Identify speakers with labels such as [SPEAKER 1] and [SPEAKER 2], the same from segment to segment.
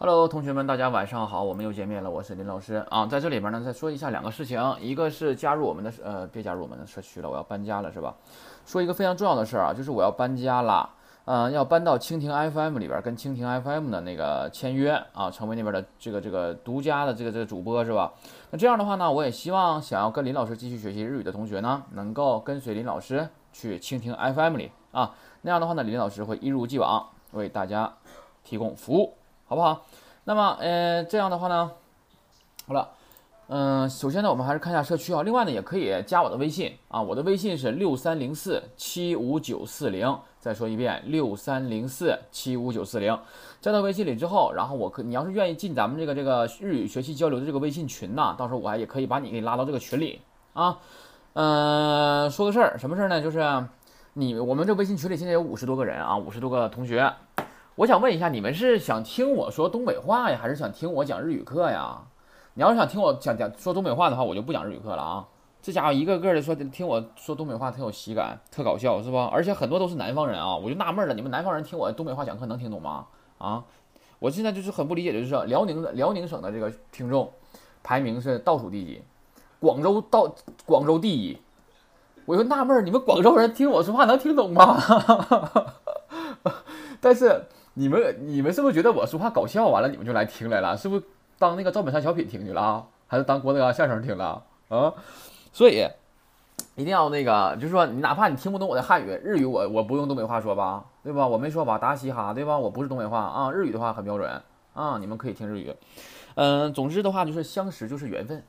[SPEAKER 1] Hello，同学们，大家晚上好，我们又见面了，我是林老师啊，在这里边呢，再说一下两个事情，一个是加入我们的呃，别加入我们的社区了，我要搬家了，是吧？说一个非常重要的事儿啊，就是我要搬家了，嗯，要搬到蜻蜓 FM 里边，跟蜻蜓 FM 的那个签约啊，成为那边的这个这个独家的这个这个主播，是吧？那这样的话呢，我也希望想要跟林老师继续学习日语的同学呢，能够跟随林老师去蜻蜓 FM 里啊，那样的话呢，林老师会一如既往为大家提供服务。好不好？那么，呃，这样的话呢，好了，嗯，首先呢，我们还是看一下社区啊。另外呢，也可以加我的微信啊，我的微信是六三零四七五九四零。再说一遍，六三零四七五九四零。加到微信里之后，然后我可你要是愿意进咱们这个这个日语学习交流的这个微信群呐，到时候我还也可以把你给拉到这个群里啊。嗯，说个事儿，什么事儿呢？就是你我们这微信群里现在有五十多个人啊，五十多个同学。我想问一下，你们是想听我说东北话呀，还是想听我讲日语课呀？你要是想听我讲讲说东北话的话，我就不讲日语课了啊！这家伙一个个的说听我说东北话特有喜感，特搞笑，是吧？而且很多都是南方人啊，我就纳闷了，你们南方人听我东北话讲课能听懂吗？啊！我现在就是很不理解就是辽宁的辽宁省的这个听众排名是倒数第几，广州到广州第一，我就纳闷，你们广州人听我说话能听懂吗？但是。你们你们是不是觉得我说话搞笑？完了你们就来听来了？是不是当那个赵本山小品听去了啊？还是当郭德纲相声听了？啊？所以一定要那个，就是说你哪怕你听不懂我的汉语、日语，我我不用东北话说吧，对吧？我没说吧，达西哈，对吧？我不是东北话啊，日语的话很标准啊，你们可以听日语。嗯，总之的话就是相识就是缘分。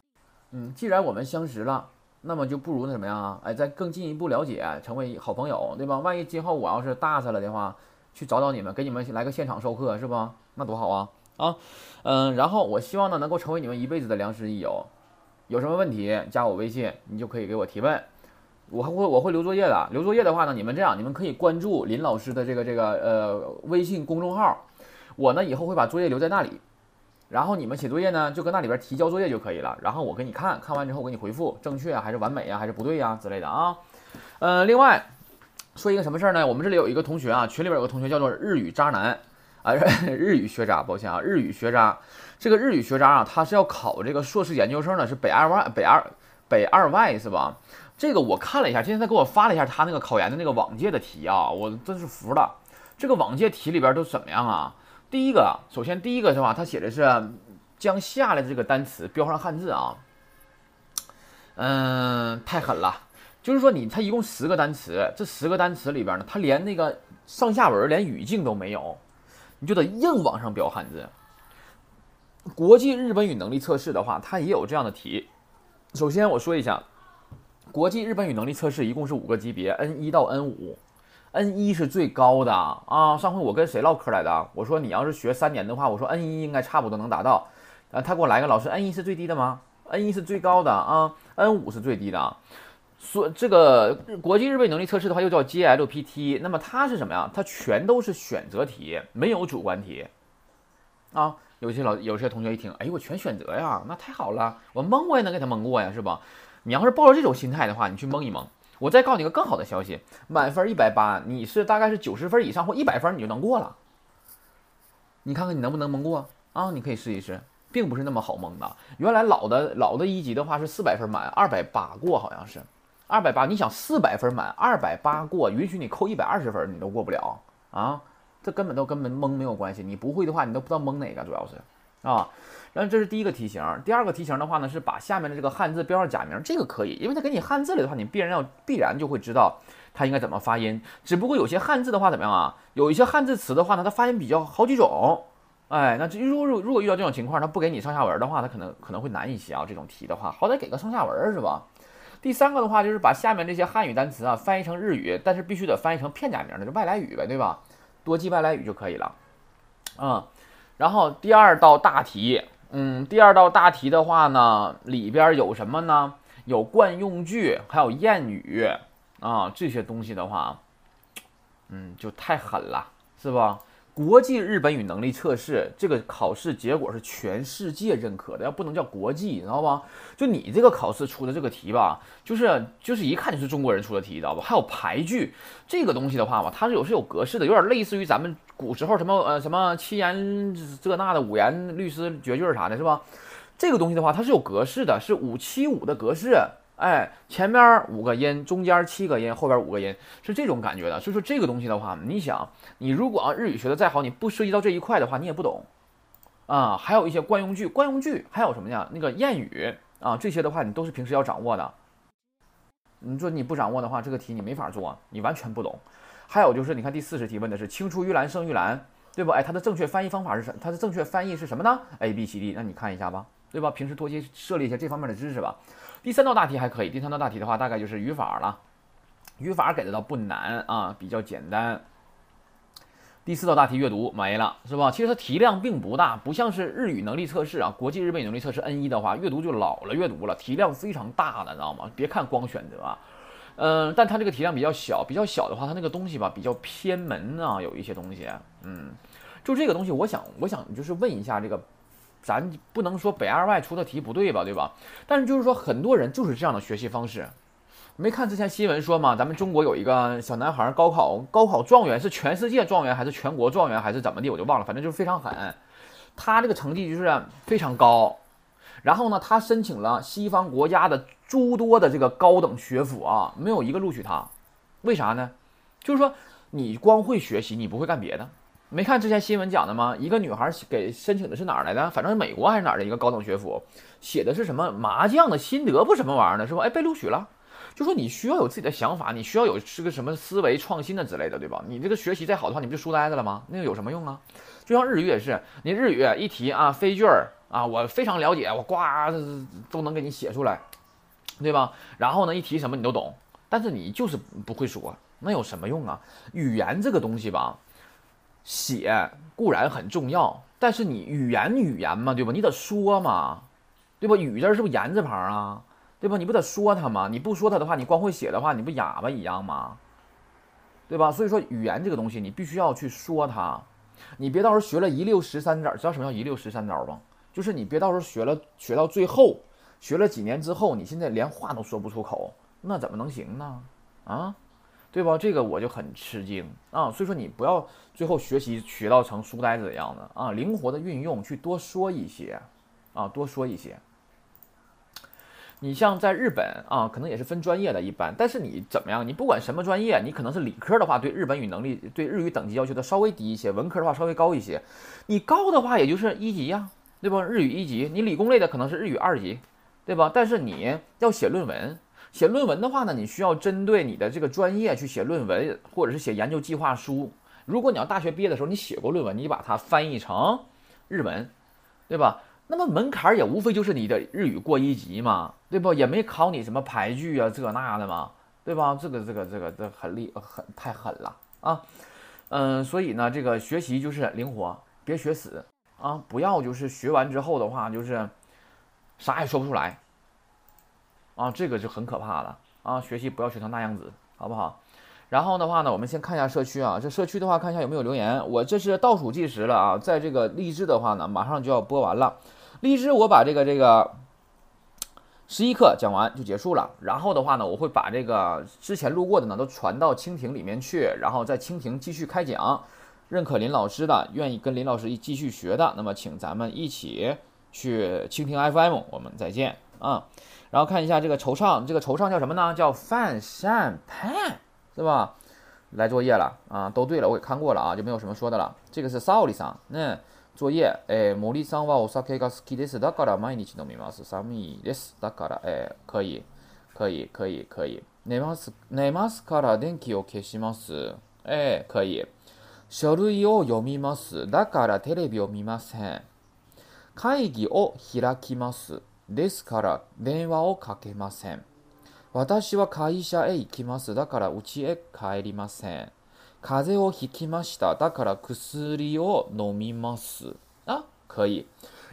[SPEAKER 1] 嗯，既然我们相识了，那么就不如那什么样啊？哎，再更进一步了解，成为好朋友，对吧？万一今后我要是大发了的话。去找找你们，给你们来个现场授课，是不？那多好啊！啊，嗯，然后我希望呢，能够成为你们一辈子的良师益友。有什么问题，加我微信，你就可以给我提问。我还会我会留作业的，留作业的话呢，你们这样，你们可以关注林老师的这个这个呃微信公众号。我呢以后会把作业留在那里，然后你们写作业呢就搁那里边提交作业就可以了。然后我给你看看完之后，给你回复正确还是完美呀，还是不对呀之类的啊。嗯，另外。说一个什么事儿呢？我们这里有一个同学啊，群里边有个同学叫做日语渣男啊，日语学渣，抱歉啊，日语学渣。这个日语学渣啊，他是要考这个硕士研究生的，是北二外，北二北二外是吧？这个我看了一下，今天他给我发了一下他那个考研的那个往届的题啊，我真是服了。这个往届题里边都怎么样啊？第一个，首先第一个是吧？他写的是将下来的这个单词标上汉字啊，嗯，太狠了。就是说，你它一共十个单词，这十个单词里边呢，它连那个上下文、连语境都没有，你就得硬往上标汉字。国际日本语能力测试的话，它也有这样的题。首先我说一下，国际日本语能力测试一共是五个级别，N 一到 N 五，N 一是最高的啊。上回我跟谁唠嗑来的？我说你要是学三年的话，我说 N 一应该差不多能达到。啊，他给我来个老师，N 一是最低的吗？N 一是最高的啊，N 五是最低的啊。说这个国际日本能力测试的话，又叫 JLPT，那么它是什么呀？它全都是选择题，没有主观题啊。有些老有些同学一听，哎呦，我全选择呀，那太好了，我蒙我也能给他蒙过呀，是吧？你要是抱着这种心态的话，你去蒙一蒙。我再告诉你个更好的消息，满分一百八，你是大概是九十分以上或一百分，你就能过了。你看看你能不能蒙过啊？你可以试一试，并不是那么好蒙的。原来老的老的一级的话是四百分满，二百八过，好像是。二百八，你想四百分满，二百八过，允许你扣一百二十分，你都过不了啊！这根本都跟蒙没有关系，你不会的话，你都不知道蒙哪个，主要是啊。然后这是第一个题型，第二个题型的话呢，是把下面的这个汉字标上假名，这个可以，因为它给你汉字里的话，你必然要必然就会知道它应该怎么发音。只不过有些汉字的话怎么样啊？有一些汉字词的话呢，它发音比较好几种，哎，那如果如果遇到这种情况，它不给你上下文的话，它可能可能会难一些啊。这种题的话，好歹给个上下文是吧？第三个的话就是把下面这些汉语单词啊翻译成日语，但是必须得翻译成片假名的，就外来语呗，对吧？多记外来语就可以了。嗯，然后第二道大题，嗯，第二道大题的话呢，里边有什么呢？有惯用句，还有谚语啊，这些东西的话，嗯，就太狠了，是吧？国际日本语能力测试这个考试结果是全世界认可的，要不能叫国际，你知道吧？就你这个考试出的这个题吧，就是就是一看就是中国人出的题，知道吧？还有排句这个东西的话吧，它是有是有格式的，有点类似于咱们古时候什么呃什么七言这那的五言律诗绝句啥的，是吧？这个东西的话，它是有格式的，是五七五的格式。哎，前面五个音，中间七个音，后边五个音，是这种感觉的。所以说这个东西的话，你想，你如果啊日语学的再好，你不涉及到这一块的话，你也不懂啊。还有一些惯用句，惯用句还有什么呀？那个谚语啊，这些的话你都是平时要掌握的。你说你不掌握的话，这个题你没法做，你完全不懂。还有就是，你看第四十题问的是“青出于蓝胜于蓝”，对不？哎，它的正确翻译方法是什？它的正确翻译是什么呢？A B C D，那你看一下吧，对吧？平时多些设立一下这方面的知识吧。第三道大题还可以，第三道大题的话，大概就是语法了。语法给的倒不难啊，比较简单。第四道大题阅读没了，是吧？其实它题量并不大，不像是日语能力测试啊，国际日本语能力测试 N 一的话，阅读就老了，阅读了，题量非常大的，知道吗？别看光选择，嗯，但它这个题量比较小，比较小的话，它那个东西吧比较偏门啊，有一些东西，嗯，就这个东西，我想，我想就是问一下这个。咱不能说北二外出的题不对吧，对吧？但是就是说，很多人就是这样的学习方式。没看之前新闻说嘛，咱们中国有一个小男孩高考高考状元是全世界状元还是全国状元还是怎么地，我就忘了，反正就是非常狠。他这个成绩就是非常高，然后呢，他申请了西方国家的诸多的这个高等学府啊，没有一个录取他。为啥呢？就是说你光会学习，你不会干别的。没看之前新闻讲的吗？一个女孩给申请的是哪儿来的？反正是美国还是哪儿的一个高等学府，写的是什么麻将的心得不什么玩意儿呢，是吧？哎，被录取了。就说你需要有自己的想法，你需要有是个什么思维创新的之类的，对吧？你这个学习再好的话，你不就书呆子了吗？那个有什么用啊？就像日语也是，你日语一提啊，飞句儿啊，我非常了解，我呱都能给你写出来，对吧？然后呢，一提什么你都懂，但是你就是不会说，那有什么用啊？语言这个东西吧。写固然很重要，但是你语言语言嘛，对吧？你得说嘛，对吧？语字是不是言字旁啊？对吧？你不得说它吗？你不说它的话，你光会写的话，你不哑巴一样吗？对吧？所以说语言这个东西，你必须要去说它，你别到时候学了一溜十三招，知道什么叫一溜十三招吗？就是你别到时候学了学到最后，学了几年之后，你现在连话都说不出口，那怎么能行呢？啊？对吧？这个我就很吃惊啊，所以说你不要最后学习学到成书呆子的样子啊，灵活的运用去多说一些，啊，多说一些。你像在日本啊，可能也是分专业的，一般。但是你怎么样？你不管什么专业，你可能是理科的话，对日本语能力、对日语等级要求的稍微低一些；文科的话稍微高一些。你高的话也就是一级呀，对吧？日语一级。你理工类的可能是日语二级，对吧？但是你要写论文。写论文的话呢，你需要针对你的这个专业去写论文，或者是写研究计划书。如果你要大学毕业的时候你写过论文，你把它翻译成日文，对吧？那么门槛也无非就是你的日语过一级嘛，对不？也没考你什么排句啊这那的嘛，对吧？这个这个这个这很厉很太狠了啊！嗯，所以呢，这个学习就是灵活，别学死啊！不要就是学完之后的话就是啥也说不出来。啊，这个就很可怕了啊！学习不要学成那样子，好不好？然后的话呢，我们先看一下社区啊，这社区的话，看一下有没有留言。我这是倒数计时了啊，在这个励志的话呢，马上就要播完了。励志，我把这个这个十一课讲完就结束了。然后的话呢，我会把这个之前录过的呢都传到蜻蜓里面去，然后在蜻蜓继续开讲。认可林老师的，愿意跟林老师一继续学的，那么请咱们一起去蜻蜓 FM，我们再见啊！然后看一下这个惆怅，这个惆怅叫什么呢？叫范善盼，是吧？来作业了啊，都对了，我给看过了啊，就没有什么说的了。这个是沙里桑，那作业，哎，森里桑はお酒が好きです。だから毎日飲みます。寒いです。だから、哎，可以，可以，可以，可以。寝ます、寝ますから電気を消します。哎，可以。書類を読みます。だからテレビを見ません。会議を開きます。ですから電話をかけません。私は会社へ行きます。だから家へ帰りません。風邪をひきました。だから薬を飲みます。啊，可以。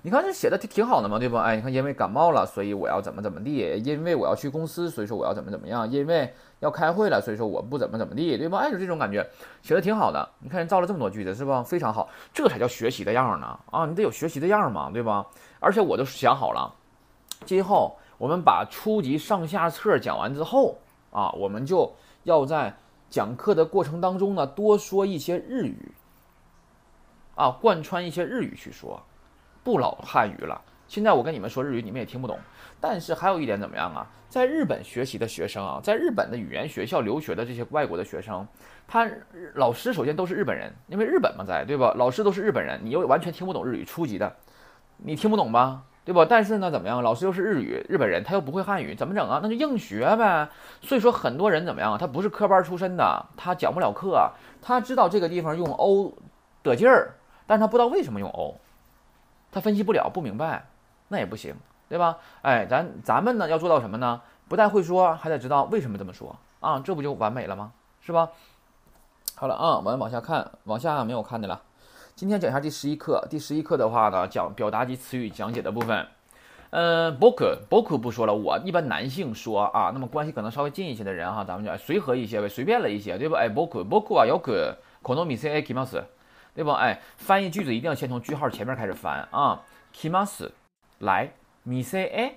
[SPEAKER 1] 你看这写的挺挺好的嘛，对吧？哎，你看因为感冒了，所以我要怎么怎么地，因为我要去公司，所以说我要怎么怎么样，因为要开会了，所以说我不怎么怎么地，对吧？哎，就这种感觉，写的挺好的。你看人造了这么多句子，是吧？非常好，这才叫学习的样呢啊！你得有学习的样嘛，对吧？而且我都想好了， 今后我们把初级上下册讲完之后啊，我们就要在讲课的过程当中呢，多说一些日语。啊，贯穿一些日语去说，不老汉语了。现在我跟你们说日语，你们也听不懂。但是还有一点怎么样啊？在日本学习的学生啊，在日本的语言学校留学的这些外国的学生，他老师首先都是日本人，因为日本嘛在，对吧？老师都是日本人，你又完全听不懂日语，初级的，你听不懂吧？对吧？但是呢，怎么样？老师又是日语日本人，他又不会汉语，怎么整啊？那就硬学呗。所以说很多人怎么样？他不是科班出身的，他讲不了课，他知道这个地方用欧得劲儿。但是他不知道为什么用 o，他分析不了，不明白，那也不行，对吧？哎，咱咱们呢要做到什么呢？不但会说，还得知道为什么这么说啊，这不就完美了吗？是吧？好了啊，我们往下看，往下没有看的了。今天讲一下第十一课，第十一课的话呢，讲表达及词语讲解的部分。嗯，book book 不说了，我一般男性说啊，那么关系可能稍微近一些的人哈，咱们就随和一些呗，随便了一些，对吧？哎，book book 啊，有可可能米 C A 基本是。对吧？哎，翻译句子一定要先从句号前面开始翻啊。kimas 来，mise 哎，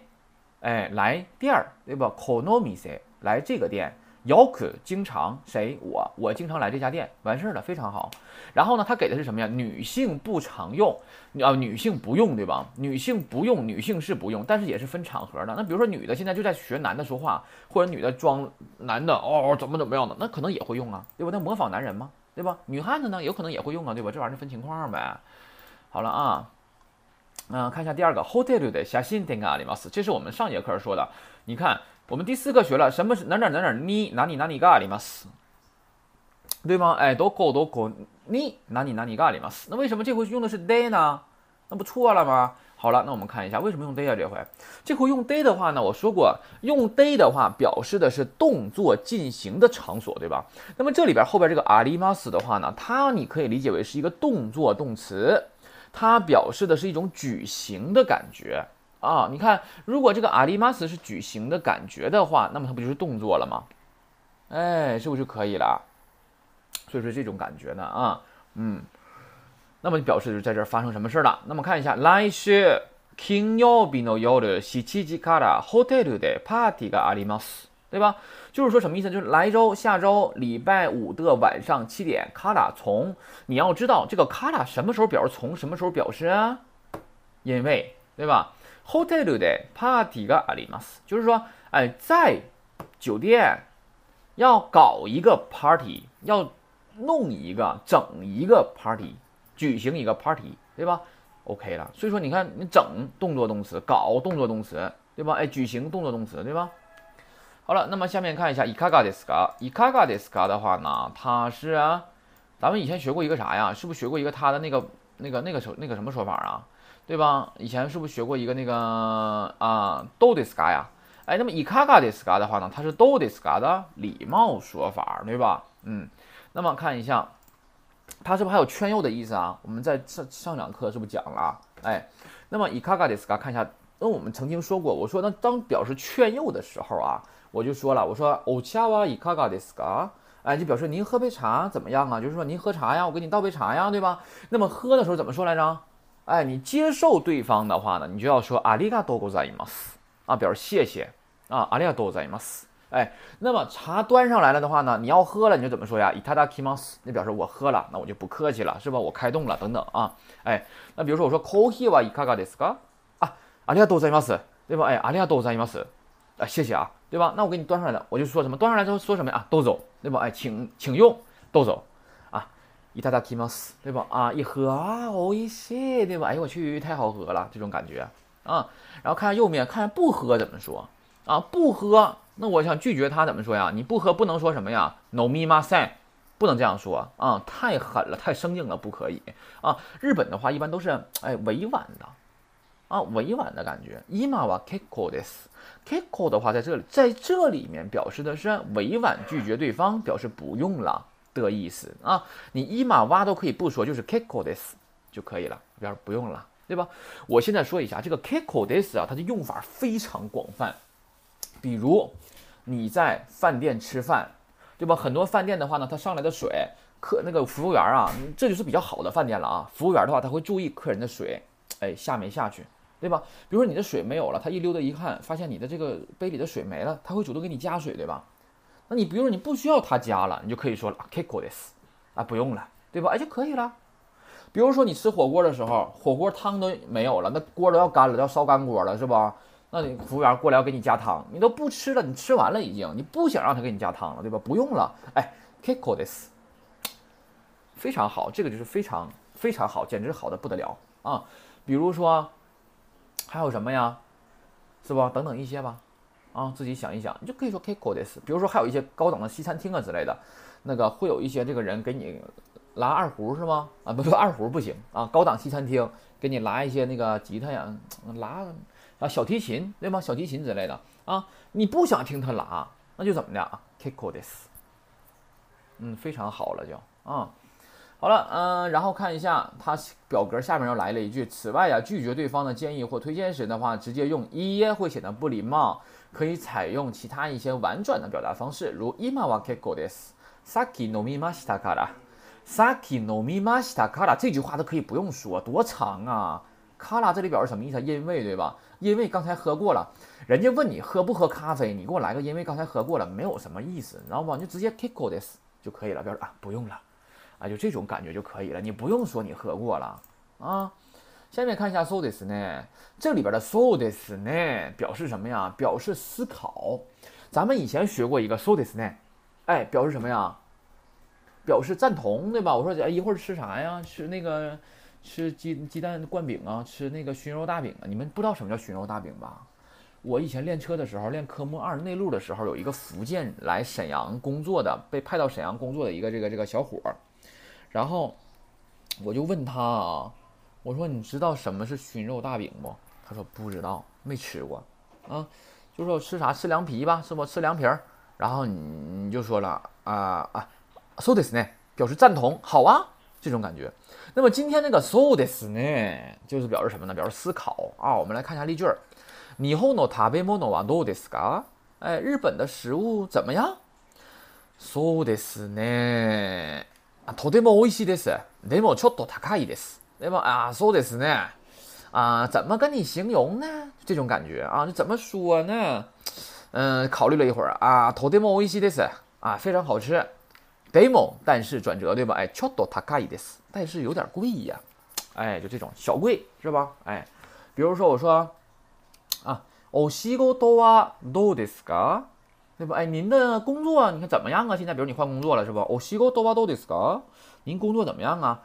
[SPEAKER 1] 哎来店儿，对吧？kono mise 来这个店，yoku 经常谁我我经常来这家店，完事儿了，非常好。然后呢，他给的是什么呀？女性不常用啊，女性不用，对吧？女性不用，女性是不用，但是也是分场合的。那比如说女的现在就在学男的说话，或者女的装男的哦，怎么怎么样的，那可能也会用啊，对吧？那模仿男人吗？对吧？女汉子呢，有可能也会用啊，对吧？这玩意儿分情况呗。好了啊，嗯，看一下第二个，hotel 的写信点个阿里马斯，这是我们上节课说的。你看，我们第四课学了什么是哪哪哪哪你哪里哪里个阿里马斯，对吗？哎，都够都够你哪里哪里个阿里马斯，那为什么这回用的是 day 呢？那不错了吗？好了，那我们看一下为什么用 day 啊？这回，这回用 day 的话呢，我说过，用 day 的话表示的是动作进行的场所，对吧？那么这里边后边这个阿里马斯的话呢，它你可以理解为是一个动作动词，它表示的是一种举行的感觉啊。你看，如果这个阿里马斯是举行的感觉的话，那么它不就是动作了吗？哎，是不是就可以了？所以说这种感觉呢，啊，嗯。那么表示就是在这儿发生什么事儿了？那么看一下，来週金曜日の夜七時からホテルでパーティーがあります，对吧？就是说什么意思？就是来周下周礼拜五的晚上七点，卡拉从你要知道这个卡拉什么时候表示从什么时候表示啊？因为对吧？ ホテルでパーティーがあります，就是说，哎，在酒店要搞一个 party，要弄一个整一个 party。举行一个 party，对吧？OK 了，所以说你看，你整动作动词，搞动作动词，对吧？哎，举行动作动词，对吧？好了，那么下面看一下，いかがですか？いかがですか的话呢，它是啊，咱们以前学过一个啥呀？是不是学过一个它的那个那个那个说那个什么说法啊？ 对吧？以前是不是学过一个那个啊，どうですか呀？哎，那么いかがですか的话呢，它是どうですか的礼貌说法，对吧？嗯，那么看一下。它是不是还有劝诱的意思啊？我们在上上两课是不是讲了？哎，那么伊卡嘎迪斯卡看一下，那我们曾经说过，我说那当表示劝诱的时候啊，我就说了，我说欧恰瓦伊卡嘎迪斯卡，哎，就表示您喝杯茶怎么样啊？就是说您喝茶呀，我给你倒杯茶呀，对吧？那么喝的时候怎么说来着？ 哎，你接受对方的话呢，你就要说阿里嘎多ございます啊，表示谢谢啊，阿里嘎多ございます。哎，那么茶端上来了的话呢，你要喝了你就怎么说呀？伊塔达基 s 那表示我喝了，那我就不客气了，是吧？我开动了，等等啊。哎，那比如说我说 coffee はいかがですか？啊，ありがとうございます，对吧？哎，ありがとうございます，啊，谢谢啊，对吧？那我给你端上来了，我就说什么？端上来之后说什么呀？都走，对吧？哎，请请用，都走啊， 伊塔达基 s 对吧？啊，一喝啊，哦一些，对吧？哎呦我去，太好喝了，这种感觉啊。然后看下右面，看不喝怎么说啊？不喝。那我想拒绝他怎么说呀？你不喝不能说什么呀？No me ma say，不能这样说啊，太狠了，太生硬了，不可以啊。日本的话一般都是哎委婉的啊，委婉的感觉。ima wa kiko des，kiko 的话在这里在这里面表示的是委婉拒绝对方，表示不用了的意思啊。你 ima wa 都可以不说，就是 kiko des 就可以了，表示不用了对吧？我现在说一下这个 kiko des 啊，它的用法非常广泛。比如你在饭店吃饭，对吧？很多饭店的话呢，它上来的水，客那个服务员啊，这就是比较好的饭店了啊。服务员的话，他会注意客人的水，哎，下没下去。对吧？比如说你的水没有了，他一溜达一看，发现你的这个杯里的水没了，他会主动给你加水，对吧？那你比如说你不需要他加了，你就可以说了 k i k o this，啊，不用了，对吧？哎，就可以了。比如说你吃火锅的时候，火锅汤都没有了，那锅都要干了，要烧干锅了，是吧？那你服务员过来要给你加汤，你都不吃了，你吃完了已经，你不想让他给你加汤了，对吧？不用了，哎 k i k o this，非常好，这个就是非常非常好，简直好的不得了啊！比如说。还有什么呀？是不？等等一些吧，啊，自己想一想，你就可以说 Kiko this。比如说还有一些高档的西餐厅啊之类的，那个会有一些这个人给你拉二胡是吗？啊，不不，二胡不行啊。高档西餐厅给你拉一些那个吉他呀，拉啊小提琴对吗？小提琴之类的啊，你不想听他拉，那就怎么的啊？Kiko this，嗯，非常好了就啊。好了，嗯，然后看一下他表格下面又来了一句：此外呀，拒绝对方的建议或推荐时的话，直接用一耶会显得不礼貌，可以采用其他一些婉转的表达方式，如今は結構です。さっき飲みましたから。さっき飲みましたから。这句话都可以不用说，多长啊！卡拉这里表示什么意思？因为对吧？因为刚才喝过了。人家问你喝不喝咖啡，你给我来个因为刚才喝过了，没有什么意思，你知道不？你就直接結構です就可以了，表示啊不用了。啊，就这种感觉就可以了，你不用说你喝过了啊。 下面看一下 so this 呢，这里边的 so this 呢表示什么呀？表示思考。咱们以前学过一个 so this 呢，哎，表示什么呀？表示赞同，对吧？我说哎，一会儿吃啥呀？吃那个吃鸡鸡蛋灌饼啊，吃那个熏肉大饼啊。你们不知道什么叫熏肉大饼吧？我以前练车的时候，练科目二内陆的时候，有一个福建来沈阳工作的，被派到沈阳工作的一个这个这个小伙儿。然后我就问他啊，我说你知道什么是熏肉大饼不？他说不知道，没吃过啊。就说吃啥吃凉皮吧，是不吃凉皮儿？然后你你就说了啊啊，so this 呢，表示赞同，好啊，这种感觉。那么今天那个 so this 呢，就是表示什么呢？表示思考啊。我们来看一下例句儿：日本の食べ物はどうですか？哎，日本的食物怎么样？so this 呢？とても美味しいです。でもちょっと高いです。 对吧？啊，そうですね。啊，怎么跟你形容呢？这种感觉啊，怎么说呢？嗯，考虑了一会儿啊，とても美味しいです。啊，非常好吃。でも，但是转折对吧？哎，ちょっと高いです。但是有点贵呀。哎，就这种小贵是吧？哎，比如说我说啊，お仕事はどうですか？对吧？哎，您的工作你看怎么样啊？现在比如你换工作了是不？お仕事はどうですか？您工作怎么样啊？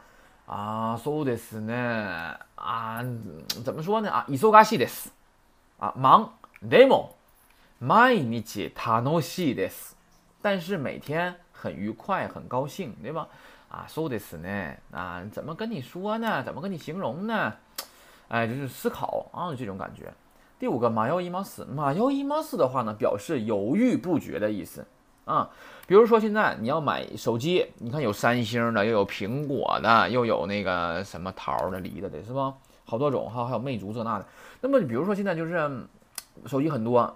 [SPEAKER 1] 啊，そうですね。啊，怎么说呢？啊，忙しいです。啊，忙。でも毎日楽しいです。但是每天很愉快，很高兴，对吧？啊，そうですね。啊，怎么跟你说呢？怎么跟你形容呢？哎，就是思考啊，这种感觉。第五个马要伊马斯，马要伊马斯的话呢，表示犹豫不决的意思啊。 比如说现在你要买手机，你看有三星的，又有苹果的，又有那个什么桃的、梨的的，是吧？好多种哈，还有魅族这那的。那么比如说现在就是手机很多，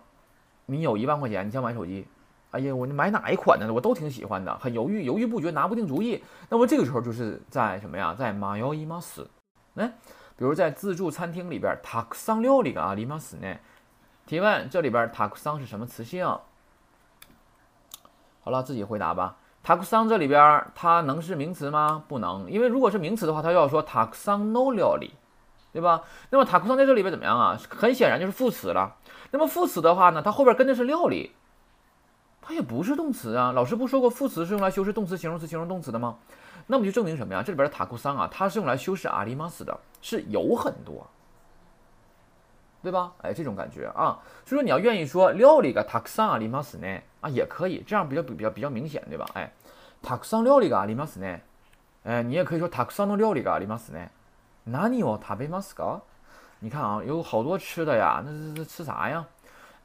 [SPEAKER 1] 你有一万块钱，你想买手机，哎呀，我买哪一款呢？我都挺喜欢的，很犹豫，犹豫不决，拿不定主意。那么这个时候就是在什么呀？在马要伊马斯，哎。比如在自助餐厅里边，塔克桑料理啊，里马斯呢？提问：这里边塔克桑是什么词性？好了，自己回答吧。塔克桑这里边它能是名词吗？不能，因为如果是名词的话，它要说塔克桑 no 料理，对吧？那么塔克桑在这里边怎么样啊？很显然就是副词了。那么副词的话呢，它后边跟的是料理，它也不是动词啊。老师不说过副词是用来修饰动词、形容词、形容动词的吗？那么就证明什么呀？这里边的塔库桑啊，它是用来修饰阿里马斯的，是有很多，对吧？哎，这种感觉啊，所以说你要愿意说料理个塔库桑阿里马斯呢，啊，也可以，这样比较比较比较明显，对吧？哎，塔库桑料理个阿里马斯呢，哎，你也可以说塔库桑的料理个阿里马斯呢。哪里哦，塔贝马斯个？你看啊，有好多吃的呀，那这这吃啥呀？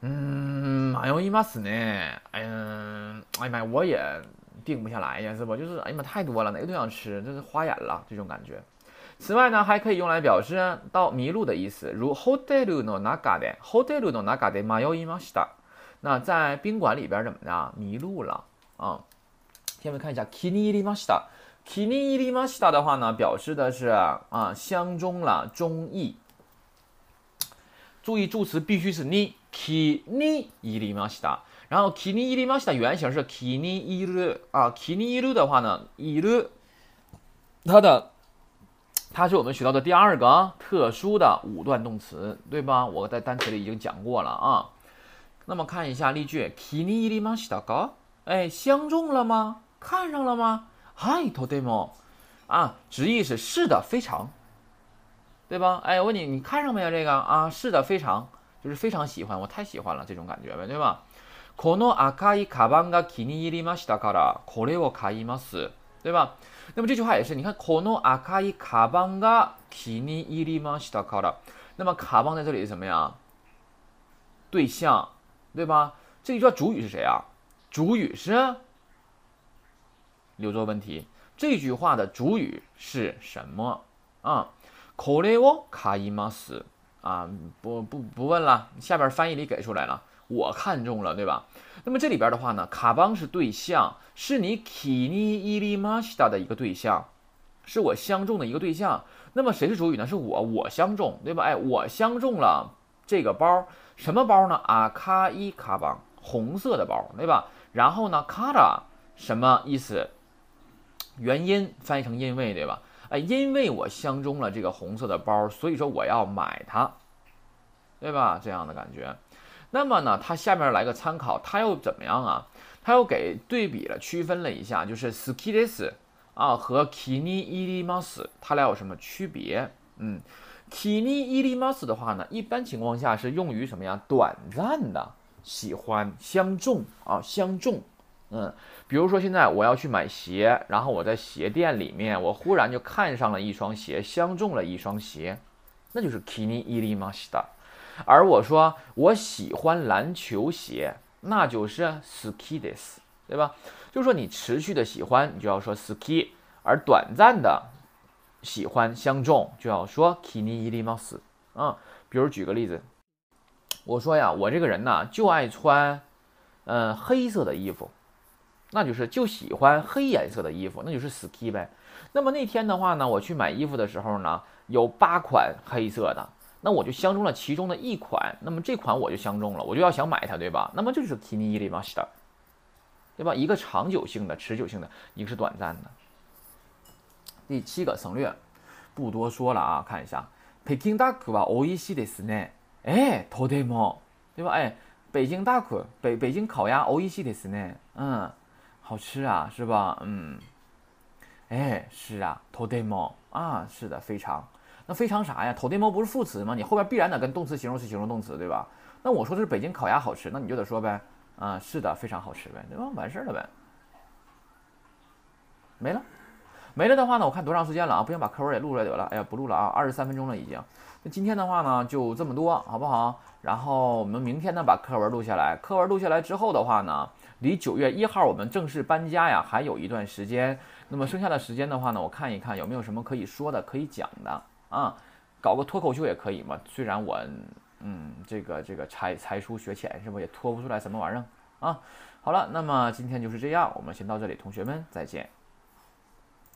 [SPEAKER 1] 嗯，马有伊马斯呢？哎呀，哎呀妈呀，我也。定不下来呀，是不？就是哎呀妈，太多了，哪个都想吃，这是花眼了这种感觉。此外呢，还可以用来表示到迷路的意思，如 hotel no naga de hotel no naga de mayouimashita。那在宾馆里边怎么的迷路了啊？下面看一下 kinirimashita。kinirimashita 的话呢，表示的是啊相中了，中意。注意助词必须是你 kinirimashita。然后 kinirimashita 原型是 kini iru 啊 kiniru 的话呢，iru 它的。它是我们学到的第二个特殊的五段动词，对吧？我在单词里已经讲过了啊。那么看一下例句，kini iri mashita ga？哎，相中了吗？看上了吗？嗨，todemo。啊，直译是是的，非常，对吧？哎，我问你，你看上没有这个啊？是的，非常，就是非常喜欢，我太喜欢了这种感觉呗，对吧？この赤いカバンが気に入りましたから、これを買います。对吧？ 那么这句话也是，你看この赤いカバンが気に入りましたから。那么卡邦在这里是什么呀？对象，对吧？这一句话主语是谁啊？主语是留作问题。这句话的主语是什么啊？これを買います。啊，不不不问了，下边翻译里给出来了。 我看中了，对吧？那么这里边的话呢，卡邦是对象，是你 kini irimashita 的一个对象，是我相中的一个对象。那么谁是主语呢？是我，我相中，对吧？哎，我相中了这个包，什么包呢？啊，卡伊卡邦，红色的包，对吧？然后呢，卡拉什么意思？原因翻译成因为，对吧？哎，因为我相中了这个红色的包，所以说我要买它，对吧？这样的感觉。那么呢，它下面来个参考，它又怎么样啊？它又给对比了，区分了一下，就是 skides 啊和 kini irimas，它俩有什么区别？嗯，kini irimas 的话呢，一般情况下是用于什么呀？短暂的喜欢相中啊，相中。嗯，比如说现在我要去买鞋，然后我在鞋店里面，我忽然就看上了一双鞋，相中了一双鞋，那就是 kini irimas 的。而我说我喜欢篮球鞋，那就是 skides，对吧？就是说你持续的喜欢，你就要说 ski；而短暂的喜欢相中，就要说 kini irimas。嗯，比如举个例子，我说呀，我这个人呢就爱穿，嗯，黑色的衣服，那就是就喜欢黑颜色的衣服，那就是 ski 呗。那么那天的话呢，我去买衣服的时候呢，有八款黑色的。那我就相中了其中的一款，那么这款我就相中了，我就要想买它，对吧？那么这就是 kini irimashita，对吧？一个长久性的、持久性的，一个是短暂的。第七个省略，不多说了啊，看一下，北京大库吧，おいしいですね。哎，とても，对吧？哎，北京大库，北北京烤鸭，おいしいですね。嗯，好吃啊，是吧？嗯，哎，是啊，とても啊，是的，非常。 那非常啥呀？头电猫不是副词吗？你后边必然得跟动词形容词形容动词，对吧？那我说的是北京烤鸭好吃，那你就得说呗，啊，是的，非常好吃呗，对吧？完事儿了呗，没了，没了的话呢，我看多长时间了啊？不行，把课文也录出来得了。哎呀，不录了啊，二十三分钟了已经。那今天的话呢，就这么多，好不好？然后我们明天呢，把课文录下来。课文录下来之后的话呢，离九月一号我们正式搬家呀，还有一段时间。那么剩下的时间的话呢，我看一看有没有什么可以说的、可以讲的。啊，搞个脱口秀也可以嘛。虽然我，嗯，这个这个才才疏学浅，是不也脱不出来什么玩意儿啊？好了，那么今天就是这样，我们先到这里，同学们再见。